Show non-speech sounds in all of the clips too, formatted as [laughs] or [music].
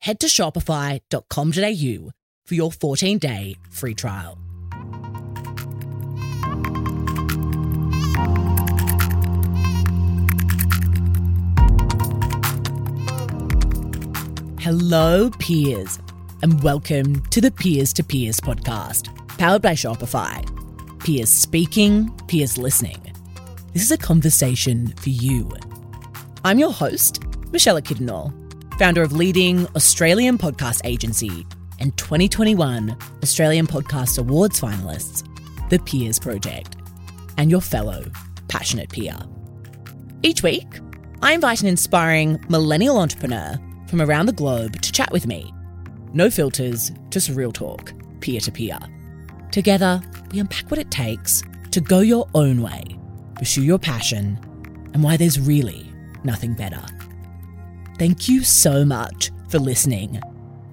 head to shopify.com.au for your 14 day free trial. Hello, peers, and welcome to the Peers to Peers podcast, powered by Shopify. Peers speaking, peers listening. This is a conversation for you. I'm your host, Michelle Kidnall, founder of leading Australian podcast agency and 2021 Australian Podcast Awards finalists, The Peers Project, and your fellow passionate peer. Each week, I invite an inspiring millennial entrepreneur from around the globe to chat with me. No filters, just real talk, peer to peer. Together, we unpack what it takes to go your own way, pursue your passion, and why there's really nothing better. Thank you so much for listening.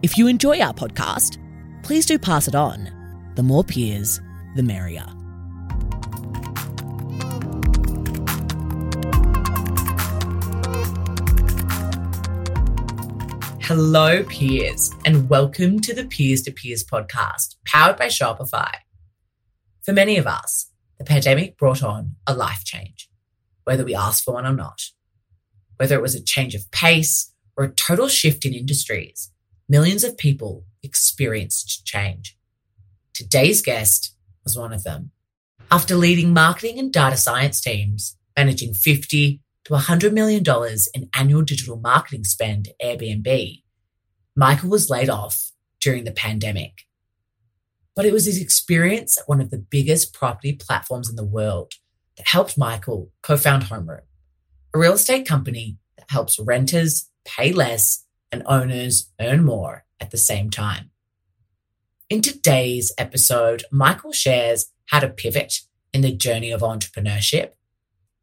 If you enjoy our podcast, please do pass it on. The more peers, the merrier. Hello, peers, and welcome to the Peers to Peers podcast, powered by Shopify. For many of us, the pandemic brought on a life change, whether we asked for one or not. Whether it was a change of pace or a total shift in industries, millions of people experienced change. Today's guest was one of them. After leading marketing and data science teams, managing 50 to $100 million in annual digital marketing spend at Airbnb, Michael was laid off during the pandemic. But it was his experience at one of the biggest property platforms in the world that helped Michael co found Homeroom, a real estate company that helps renters pay less and owners earn more at the same time. In today's episode, Michael shares how to pivot in the journey of entrepreneurship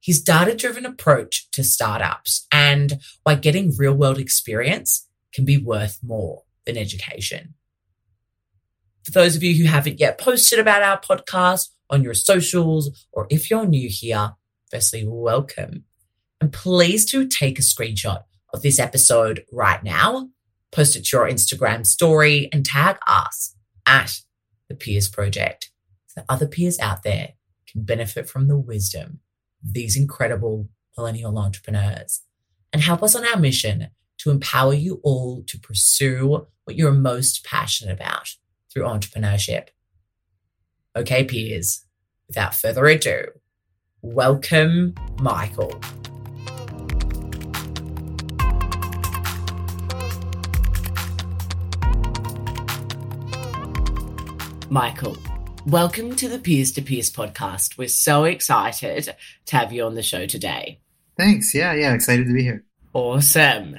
his data driven approach to startups and why getting real world experience can be worth more than education. For those of you who haven't yet posted about our podcast on your socials, or if you're new here, firstly, welcome. And please do take a screenshot of this episode right now, post it to your Instagram story, and tag us at the Peers Project so that other peers out there can benefit from the wisdom of these incredible millennial entrepreneurs and help us on our mission to empower you all to pursue what you're most passionate about through entrepreneurship. Okay, peers, without further ado, welcome Michael. Michael, Welcome to the Peers to Peers podcast. We're so excited to have you on the show today. Thanks. Yeah, yeah, excited to be here. Awesome.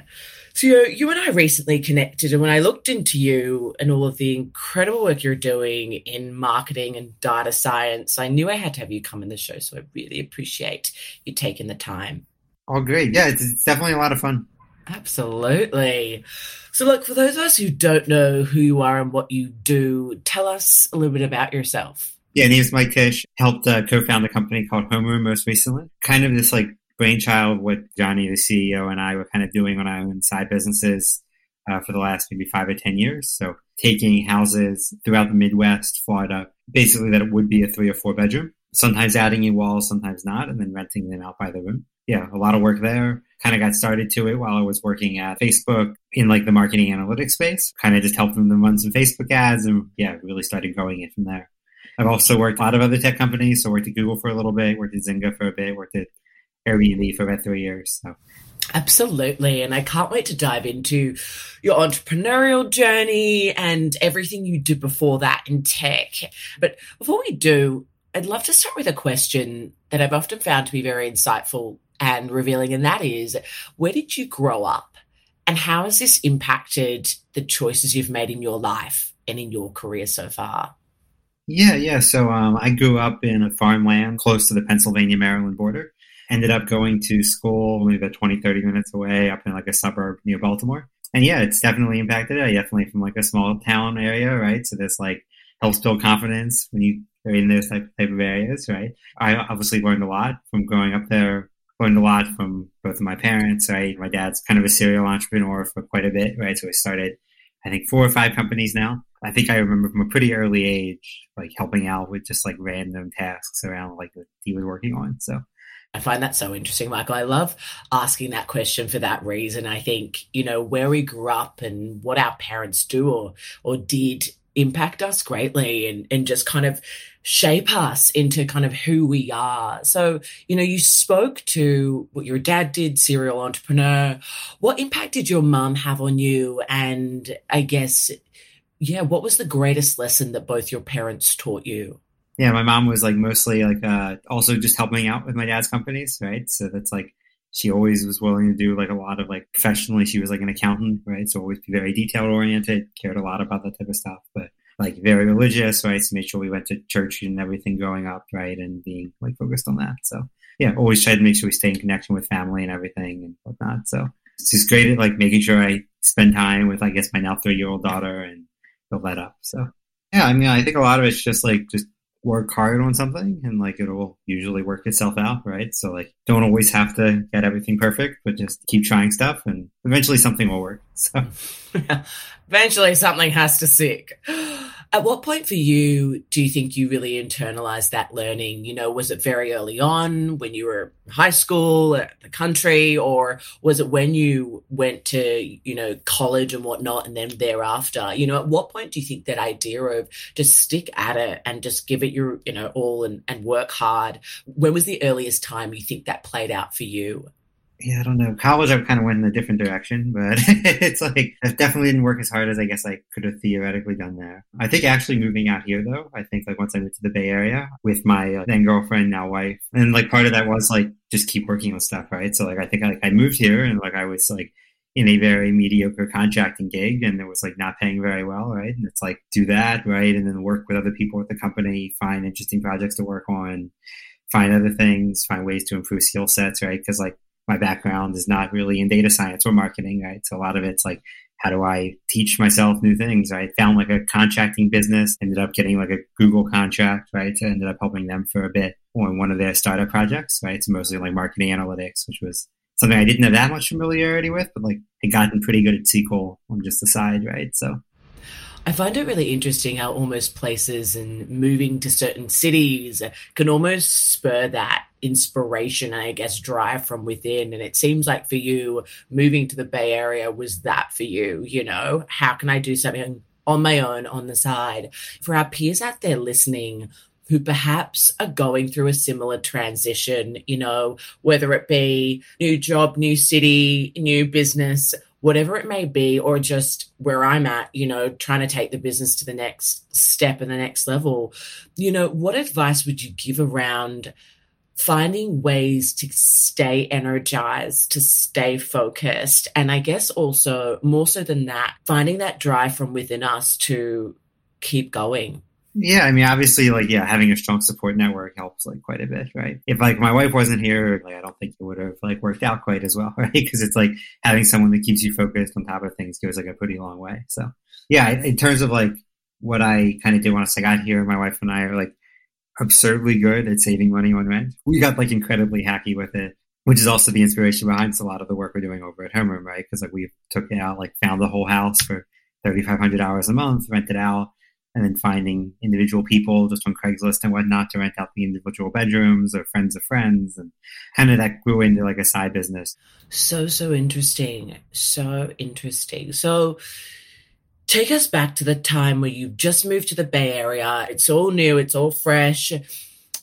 So you, you and I recently connected, and when I looked into you and all of the incredible work you're doing in marketing and data science, I knew I had to have you come in the show. So I really appreciate you taking the time. Oh, great! Yeah, it's, it's definitely a lot of fun. Absolutely. So, look, for those of us who don't know who you are and what you do, tell us a little bit about yourself. Yeah, name is Mike Tisch. Helped uh, co-found a company called Homeroom most recently. Kind of this like brainchild what Johnny, the CEO, and I were kind of doing on our own side businesses uh, for the last maybe five or ten years. So taking houses throughout the Midwest, Florida, basically that it would be a three or four bedroom. Sometimes adding a wall, sometimes not, and then renting them out by the room. Yeah, a lot of work there kind of got started to it while I was working at Facebook in like the marketing analytics space. Kind of just helped them run some Facebook ads and yeah, really started growing it from there. I've also worked a lot of other tech companies. So worked at Google for a little bit, worked at Zynga for a bit, worked at Airbnb for about three years. So Absolutely. And I can't wait to dive into your entrepreneurial journey and everything you did before that in tech. But before we do, I'd love to start with a question that I've often found to be very insightful and revealing. And that is where did you grow up? And how has this impacted the choices you've made in your life and in your career so far? Yeah, yeah. So um, I grew up in a farmland close to the Pennsylvania Maryland border. Ended up going to school maybe about 20, 30 minutes away up in like a suburb near Baltimore. And yeah, it's definitely impacted. I definitely from like a small town area, right? So this like helps build confidence when you are in those type, type of areas, right? I obviously learned a lot from growing up there, learned a lot from both of my parents, right? My dad's kind of a serial entrepreneur for quite a bit, right? So I started I think four or five companies now. I think I remember from a pretty early age, like helping out with just like random tasks around like that he was working on. So I find that so interesting, Michael. I love asking that question for that reason. I think, you know, where we grew up and what our parents do or or did impact us greatly and, and just kind of shape us into kind of who we are. So, you know, you spoke to what your dad did, serial entrepreneur. What impact did your mum have on you? And I guess, yeah, what was the greatest lesson that both your parents taught you? Yeah, my mom was like mostly like uh, also just helping out with my dad's companies, right? So that's like she always was willing to do like a lot of like professionally. She was like an accountant, right? So always be very detail oriented, cared a lot about that type of stuff. But like very religious, right? So made sure we went to church and everything growing up, right? And being like focused on that. So yeah, always tried to make sure we stay in connection with family and everything and whatnot. So it's just great at like making sure I spend time with, I guess, my now three year old daughter and build that up. So yeah, I mean, I think a lot of it's just like just work hard on something and like it'll usually work itself out, right? So like don't always have to get everything perfect, but just keep trying stuff and eventually something will work. So [laughs] eventually something has to stick. At what point for you do you think you really internalized that learning? You know, was it very early on when you were high school, at the country, or was it when you went to, you know, college and whatnot and then thereafter? You know, at what point do you think that idea of just stick at it and just give it your, you know, all and, and work hard? When was the earliest time you think that played out for you? Yeah, I don't know. College, I kind of went in a different direction, but [laughs] it's like I definitely didn't work as hard as I guess I could have theoretically done there. I think actually moving out here though, I think like once I moved to the Bay Area with my uh, then girlfriend, now wife, and like part of that was like just keep working on stuff, right? So like I think like I moved here and like I was like in a very mediocre contracting gig and it was like not paying very well, right? And it's like do that, right? And then work with other people at the company, find interesting projects to work on, find other things, find ways to improve skill sets, right? Because like my background is not really in data science or marketing, right? So a lot of it's like, how do I teach myself new things? I found like a contracting business, ended up getting like a Google contract, right? So ended up helping them for a bit on one of their startup projects, right? So mostly like marketing analytics, which was something I didn't have that much familiarity with, but like I gotten pretty good at SQL on just the side, right? So I find it really interesting how almost places and moving to certain cities can almost spur that inspiration and I guess drive from within. And it seems like for you, moving to the Bay Area was that for you, you know, how can I do something on my own on the side? For our peers out there listening, who perhaps are going through a similar transition, you know, whether it be new job, new city, new business, whatever it may be, or just where I'm at, you know, trying to take the business to the next step and the next level, you know, what advice would you give around finding ways to stay energized, to stay focused? And I guess also more so than that, finding that drive from within us to keep going. Yeah, I mean, obviously, like, yeah, having a strong support network helps like quite a bit, right? If like my wife wasn't here, like, I don't think it would have like worked out quite as well, [laughs] right? Because it's like having someone that keeps you focused on top of things goes like a pretty long way. So, yeah, in terms of like what I kind of did once I got here, my wife and I are like absurdly good at saving money on rent. We got like incredibly hacky with it, which is also the inspiration behind a lot of the work we're doing over at Homeroom, right? Because like we took it out, like found the whole house for thirty five hundred hours a month, rented out and then finding individual people just on Craigslist and whatnot to rent out the individual bedrooms or friends of friends. And kind of that grew into like a side business. So, so interesting. So interesting. So, take us back to the time where you've just moved to the Bay Area. It's all new, it's all fresh,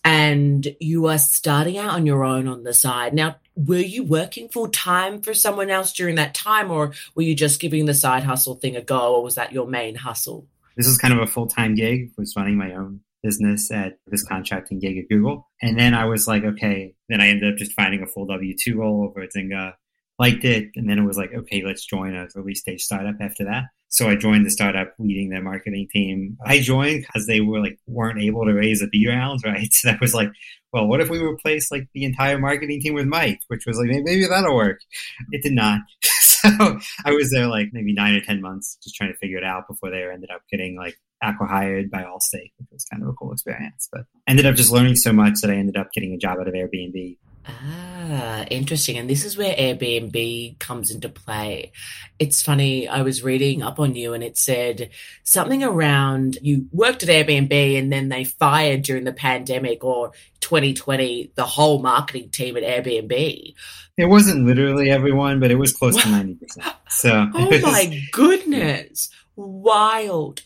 and you are starting out on your own on the side. Now, were you working full time for someone else during that time, or were you just giving the side hustle thing a go, or was that your main hustle? this was kind of a full time gig. Was running my own business at this contracting gig at Google, and then I was like, okay. Then I ended up just finding a full W two role over at Zynga. Liked it, and then it was like, okay, let's join a early stage startup after that. So I joined the startup leading their marketing team. I joined because they were like weren't able to raise a B round, right? [laughs] So that was like, well, what if we replace like the entire marketing team with Mike? Which was like maybe that'll work. It did not. [laughs] so I was there like maybe nine or ten months just trying to figure it out before they ended up getting like acquired by Allstate, which was kind of a cool experience. But ended up just learning so much that I ended up getting a job out of Airbnb Ah, interesting. And this is where Airbnb comes into play. It's funny, I was reading up on you and it said something around you worked at Airbnb and then they fired during the pandemic or 2020 the whole marketing team at Airbnb. It wasn't literally everyone, but it was close to 90%. [laughs] So, oh my [laughs] goodness. Wild.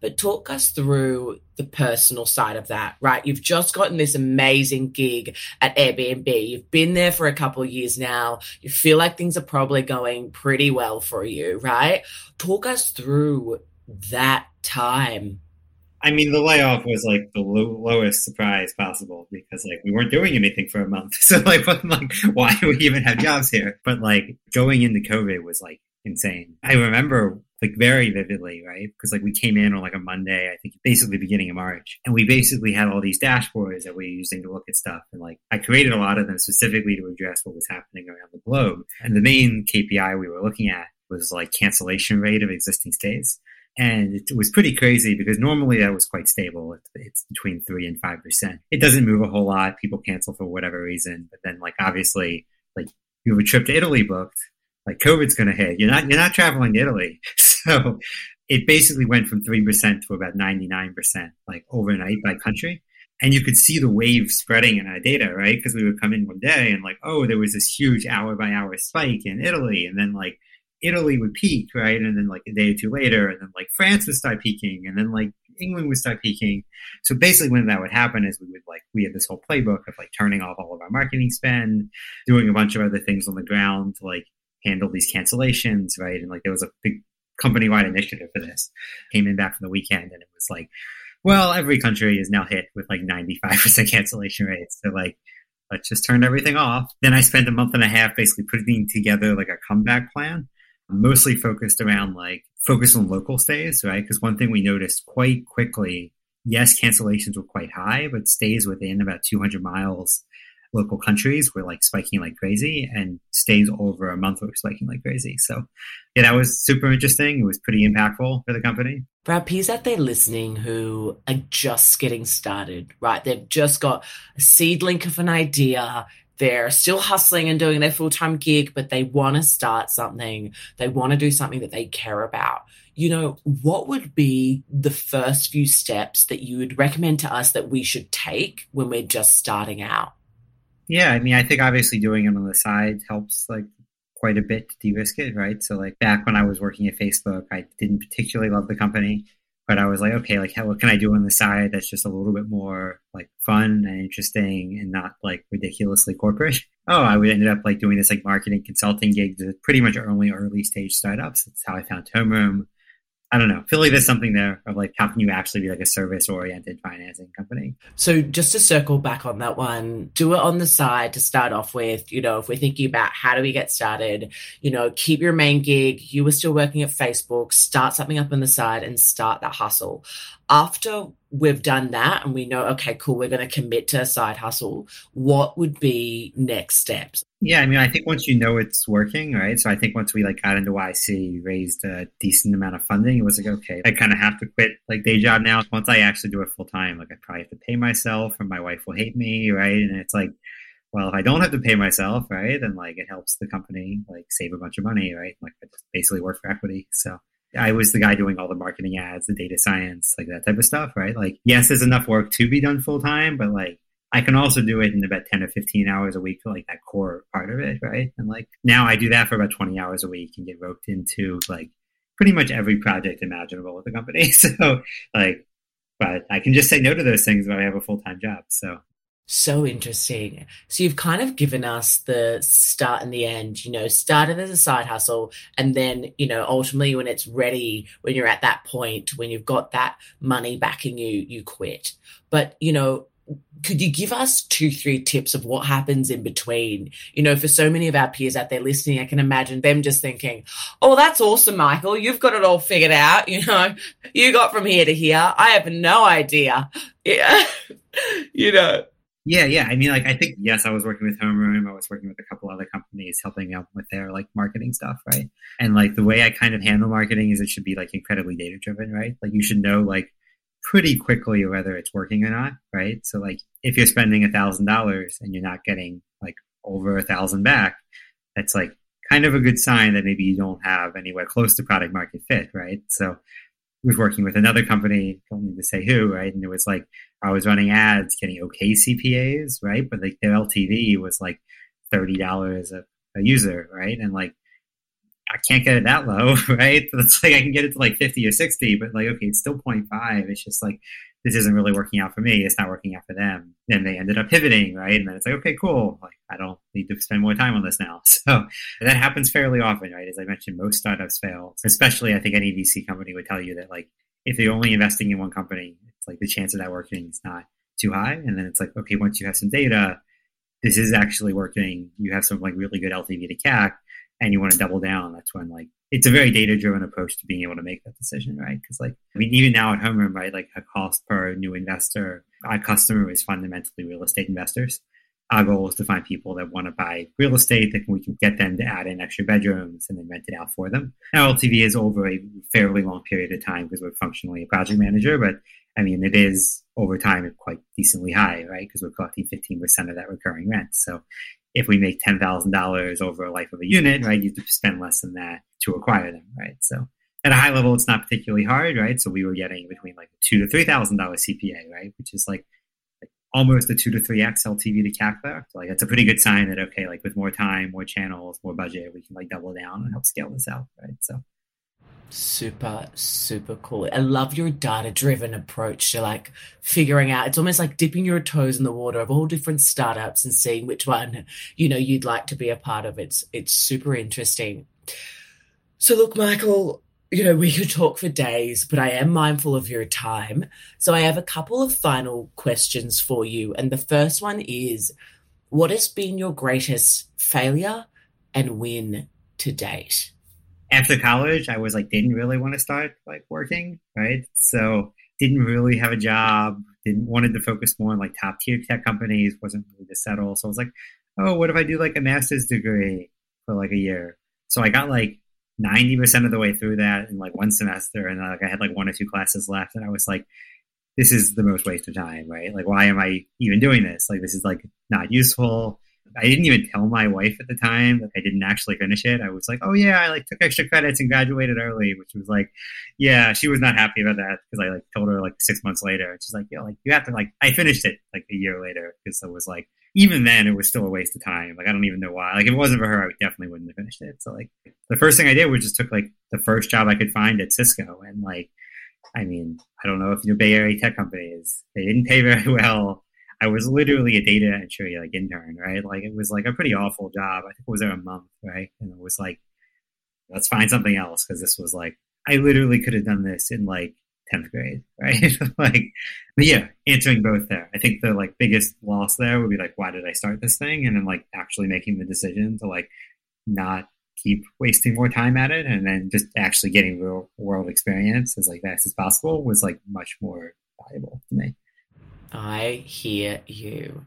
But talk us through the personal side of that, right? You've just gotten this amazing gig at Airbnb. You've been there for a couple of years now. You feel like things are probably going pretty well for you, right? Talk us through that time. I mean, the layoff was like the low, lowest surprise possible because like we weren't doing anything for a month. [laughs] So like, like, why do we even have jobs here? But like going into COVID was like insane. I remember like very vividly, right? Because like we came in on like a Monday, I think basically beginning of March, and we basically had all these dashboards that we were using to look at stuff. And like I created a lot of them specifically to address what was happening around the globe. And the main KPI we were looking at was like cancellation rate of existing stays. And it was pretty crazy because normally that was quite stable. It's between three and five percent. It doesn't move a whole lot. People cancel for whatever reason, but then like obviously like you have a trip to Italy booked like COVID's going to hit. You're not, you're not traveling to Italy. [laughs] So it basically went from 3% to about 99%, like overnight by country. And you could see the wave spreading in our data, right? Because we would come in one day and like, oh, there was this huge hour by hour spike in Italy. And then like Italy would peak, right? And then like a day or two later, and then like France would start peaking, and then like England would start peaking. So basically, when that would happen is we would like we had this whole playbook of like turning off all of our marketing spend, doing a bunch of other things on the ground to like handle these cancellations, right? And like there was a big company wide initiative for this. Came in back from the weekend and it was like, well, every country is now hit with like 95% [laughs] cancellation rates. So like, let's just turn everything off. Then I spent a month and a half basically putting together like a comeback plan, mostly focused around like focus on local stays, right? Because one thing we noticed quite quickly, yes, cancellations were quite high, but stays within about 200 miles local countries were like spiking like crazy and stays over a month were spiking like crazy. So yeah, that was super interesting. It was pretty impactful for the company. Brad, peers out there listening who are just getting started, right? They've just got a seedling of an idea. They're still hustling and doing their full time gig, but they want to start something. They want to do something that they care about. You know, what would be the first few steps that you would recommend to us that we should take when we're just starting out? Yeah, I mean, I think obviously doing it on the side helps like quite a bit to de-risk it, right? So like back when I was working at Facebook, I didn't particularly love the company, but I was like, okay, like what can I do on the side that's just a little bit more like fun and interesting and not like ridiculously corporate? [laughs] Oh, I would ended up like doing this like marketing consulting gig to pretty much early early stage startups. That's how I found Homeroom. I don't know. I feel like there's something there of like how can you actually be like a service oriented financing company? So just to circle back on that one, do it on the side to start off with. You know, if we're thinking about how do we get started, you know, keep your main gig. You were still working at Facebook, start something up on the side and start that hustle. After we've done that and we know, okay, cool, we're going to commit to a side hustle, what would be next steps? Yeah, I mean, I think once you know it's working, right? So I think once we like got into YC, raised a decent amount of funding, it was like, okay, I kind of have to quit like day job now. Once I actually do it full time, like I probably have to pay myself, or my wife will hate me, right? And it's like, well, if I don't have to pay myself, right, then like it helps the company like save a bunch of money, right? Like I just basically work for equity, so. I was the guy doing all the marketing ads, the data science, like that type of stuff, right? Like, yes, there's enough work to be done full time, but like, I can also do it in about 10 or 15 hours a week for like that core part of it, right? And like, now I do that for about 20 hours a week and get roped into like pretty much every project imaginable with the company. [laughs] So, like, but I can just say no to those things when I have a full time job. So, so interesting. So you've kind of given us the start and the end, you know, started as a side hustle and then, you know, ultimately when it's ready, when you're at that point, when you've got that money backing you, you quit. But, you know, could you give us two, three tips of what happens in between? You know, for so many of our peers out there listening, I can imagine them just thinking, Oh, that's awesome, Michael. You've got it all figured out. [laughs] You know, you got from here to here. I have no idea. [laughs] Yeah. [laughs] you know. Yeah, yeah. I mean, like, I think, yes, I was working with Homeroom. I was working with a couple other companies helping out with their like marketing stuff, right? And like the way I kind of handle marketing is it should be like incredibly data driven, right? Like you should know like pretty quickly whether it's working or not, right? So like if you're spending a thousand dollars and you're not getting like over a thousand back, that's like kind of a good sign that maybe you don't have anywhere close to product market fit, right? So was working with another company, don't need to say who, right? And it was like I was running ads getting okay CPAs, right? But like their LTV was like thirty dollars a user, right? And like I can't get it that low, [laughs] right? [laughs] It's like I can get it to like 50 or 60, but like, okay, it's still 0.5. It's just like, this isn't really working out for me. It's not working out for them. And they ended up pivoting, right? And then it's like, okay, cool. Like, I don't need to spend more time on this now. [laughs] So that happens fairly often, right? As I mentioned, most startups fail, especially I think any VC company would tell you that like, if you're only investing in one company, like the chance of that working is not too high. And then it's like, okay, once you have some data, this is actually working. You have some like really good LTV to CAC and you want to double down, that's when like it's a very data driven approach to being able to make that decision, right? Because like I mean, even now at Homeroom, right, like a cost per new investor, our customer is fundamentally real estate investors. Our goal is to find people that want to buy real estate that we can get them to add in extra bedrooms and then rent it out for them. Now, LTV is over a fairly long period of time because we're functionally a project manager, but I mean, it is over time quite decently high, right? Because we're collecting 15% of that recurring rent. So if we make $10,000 over a life of a unit, right, you have to spend less than that to acquire them, right? So at a high level, it's not particularly hard, right? So we were getting between like two to three thousand dollar CPA, right, which is like, like, almost a two to three x LTV to CAC there. So like that's a pretty good sign that okay, like with more time, more channels, more budget, we can like double down and help scale this out, right? So super super cool. I love your data driven approach to like figuring out it's almost like dipping your toes in the water of all different startups and seeing which one you know you'd like to be a part of. It's it's super interesting. So look michael you know we could talk for days but i am mindful of your time. So i have a couple of final questions for you. And the first one is what has been your greatest failure and win to date after college, I was like, didn't really want to start like working, right? So didn't really have a job, didn't wanted to focus more on like top tier tech companies, wasn't really to settle. So I was like, oh, what if I do like a master's degree for like a year? So I got like 90% of the way through that in like one semester and like I had like one or two classes left and I was like, this is the most waste of time, right? Like, why am I even doing this? Like, this is like not useful. I didn't even tell my wife at the time that I didn't actually finish it. I was like, "Oh yeah, I like took extra credits and graduated early," which was like, yeah, she was not happy about that because I like told her like six months later, and she's like, "Yeah, like you have to like." I finished it like a year later because I was like, even then, it was still a waste of time. Like I don't even know why. Like if it wasn't for her, I definitely wouldn't have finished it. So like the first thing I did was just took like the first job I could find at Cisco, and like, I mean, I don't know if you know Bay Area tech companies, they didn't pay very [laughs] well I was literally a data entry like intern, right? Like it was like a pretty awful job. I think it was there a month, right? And it was like, let's find something else because this was like I literally could have done this in like 10th grade, [laughs] right? like, but yeah, answering both there. I think the like biggest loss there would be like, why did I start this thing? And then like actually making the decision to like not keep wasting more time at it and then just actually getting real world experience as like fast as possible was like much more valuable to me. I hear you.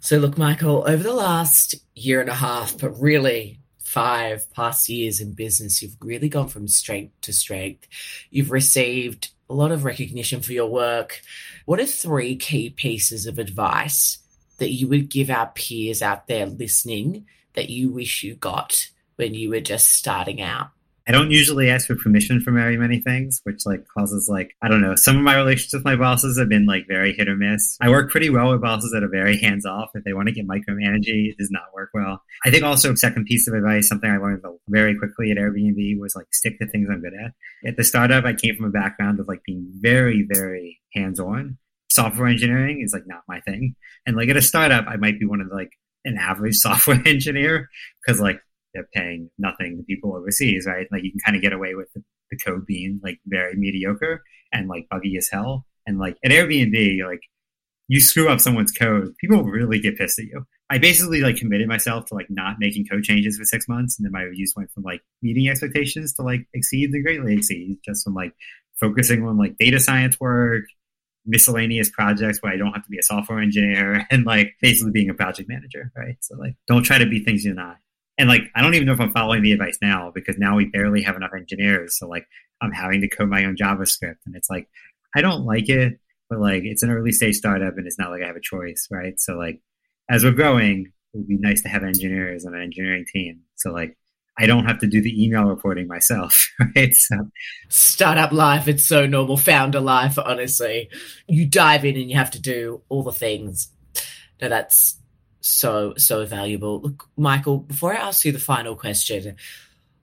So, look, Michael, over the last year and a half, but really five plus years in business, you've really gone from strength to strength. You've received a lot of recognition for your work. What are three key pieces of advice that you would give our peers out there listening that you wish you got when you were just starting out? I don't usually ask for permission for very many things, which like causes like I don't know. Some of my relationships with my bosses have been like very hit or miss. I work pretty well with bosses that are very hands off. If they want to get micromanaging, it does not work well. I think also second piece of advice, something I learned very quickly at Airbnb was like stick to things I'm good at. At the startup, I came from a background of like being very, very hands on. Software engineering is like not my thing. And like at a startup, I might be one of the, like an average [laughs] software engineer because like they're paying nothing to people overseas, right? Like you can kind of get away with the, the code being like very mediocre and like buggy as hell. And like at Airbnb, like you screw up someone's code, people really get pissed at you. I basically like committed myself to like not making code changes for six months, and then my reviews went from like meeting expectations to like exceed the greatly exceed, just from like focusing on like data science work, miscellaneous projects where I don't have to be a software engineer, [laughs] and like basically being a project manager, right? So like, don't try to be things you're not. And like, I don't even know if I'm following the advice now because now we barely have enough engineers. So like, I'm having to code my own JavaScript, and it's like, I don't like it but like it's an early stage startup and it's not like I have a choice, right? So like as we're growing, it would be nice to have engineers on an engineering team. So like I don't have to do the email reporting myself, [laughs] right? So startup life, it's so normal. Founder life, honestly, you dive in and you have to do all the things. No, that's so so valuable. Look, Michael, before I ask you the final question,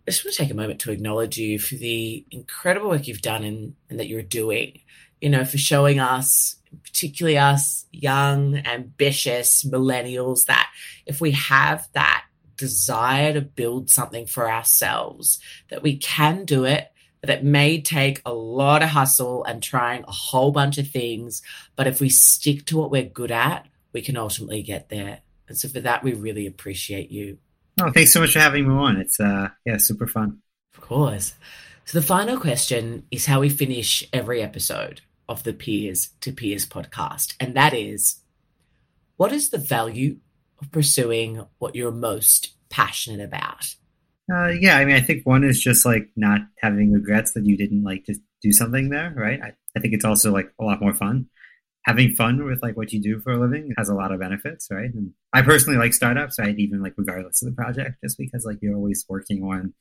I just want to take a moment to acknowledge you for the incredible work you've done and, and that you're doing you know, for showing us, particularly us young, ambitious millennials, that if we have that desire to build something for ourselves, that we can do it, that it may take a lot of hustle and trying a whole bunch of things. But if we stick to what we're good at, we can ultimately get there. And so for that, we really appreciate you. Oh, thanks so much for having me on. It's uh yeah, super fun. Of course. So the final question is how we finish every episode of the Peers to Peers podcast, and that is what is the value of pursuing what you're most passionate about? Uh, yeah, I mean, I think one is just like not having regrets that you didn't like to do something there, right? I, I think it's also like a lot more fun. Having fun with like what you do for a living has a lot of benefits, right? And I personally like startups, right? Even like regardless of the project, just because like you're always working on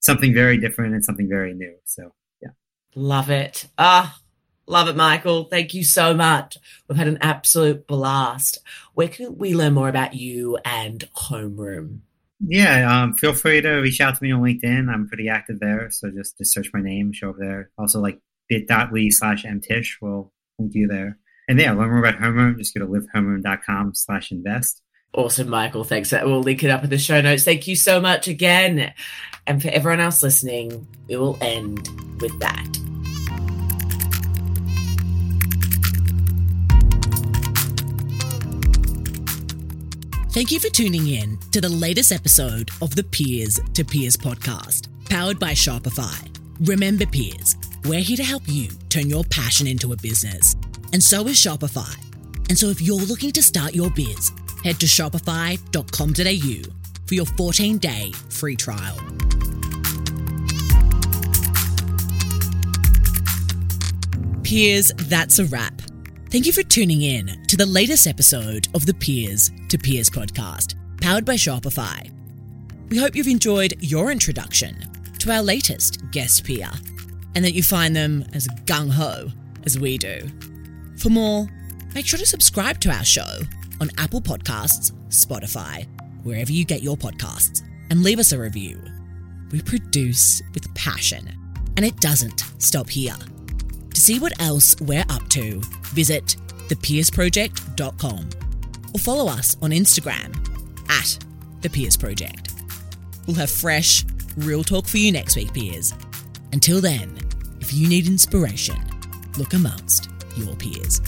something very different and something very new. So yeah. Love it. Ah, Love it, Michael. Thank you so much. We've had an absolute blast. Where can we learn more about you and Homeroom? Yeah, um, feel free to reach out to me on LinkedIn. I'm pretty active there, so just just search my name, show up there. Also, like bit.ly slash mtish will link you there. And yeah, learn more about Homeroom. Just go to livehomeroom.com slash invest. Awesome, Michael. Thanks. We'll link it up in the show notes. Thank you so much again. And for everyone else listening, we will end with that. Thank you for tuning in to the latest episode of the Peers to Peers podcast, powered by Shopify. Remember, peers, we're here to help you turn your passion into a business. And so is Shopify. And so if you're looking to start your biz, head to shopify.com.au for your 14 day free trial. Peers, that's a wrap. Thank you for tuning in to the latest episode of the Peers to Peers podcast, powered by Shopify. We hope you've enjoyed your introduction to our latest guest peer and that you find them as gung ho as we do. For more, make sure to subscribe to our show on Apple Podcasts, Spotify, wherever you get your podcasts, and leave us a review. We produce with passion, and it doesn't stop here. To see what else we're up to, visit thepeersproject.com or follow us on Instagram at The Peers Project. We'll have fresh, real talk for you next week, peers. Until then, if you need inspiration, look amongst your peers.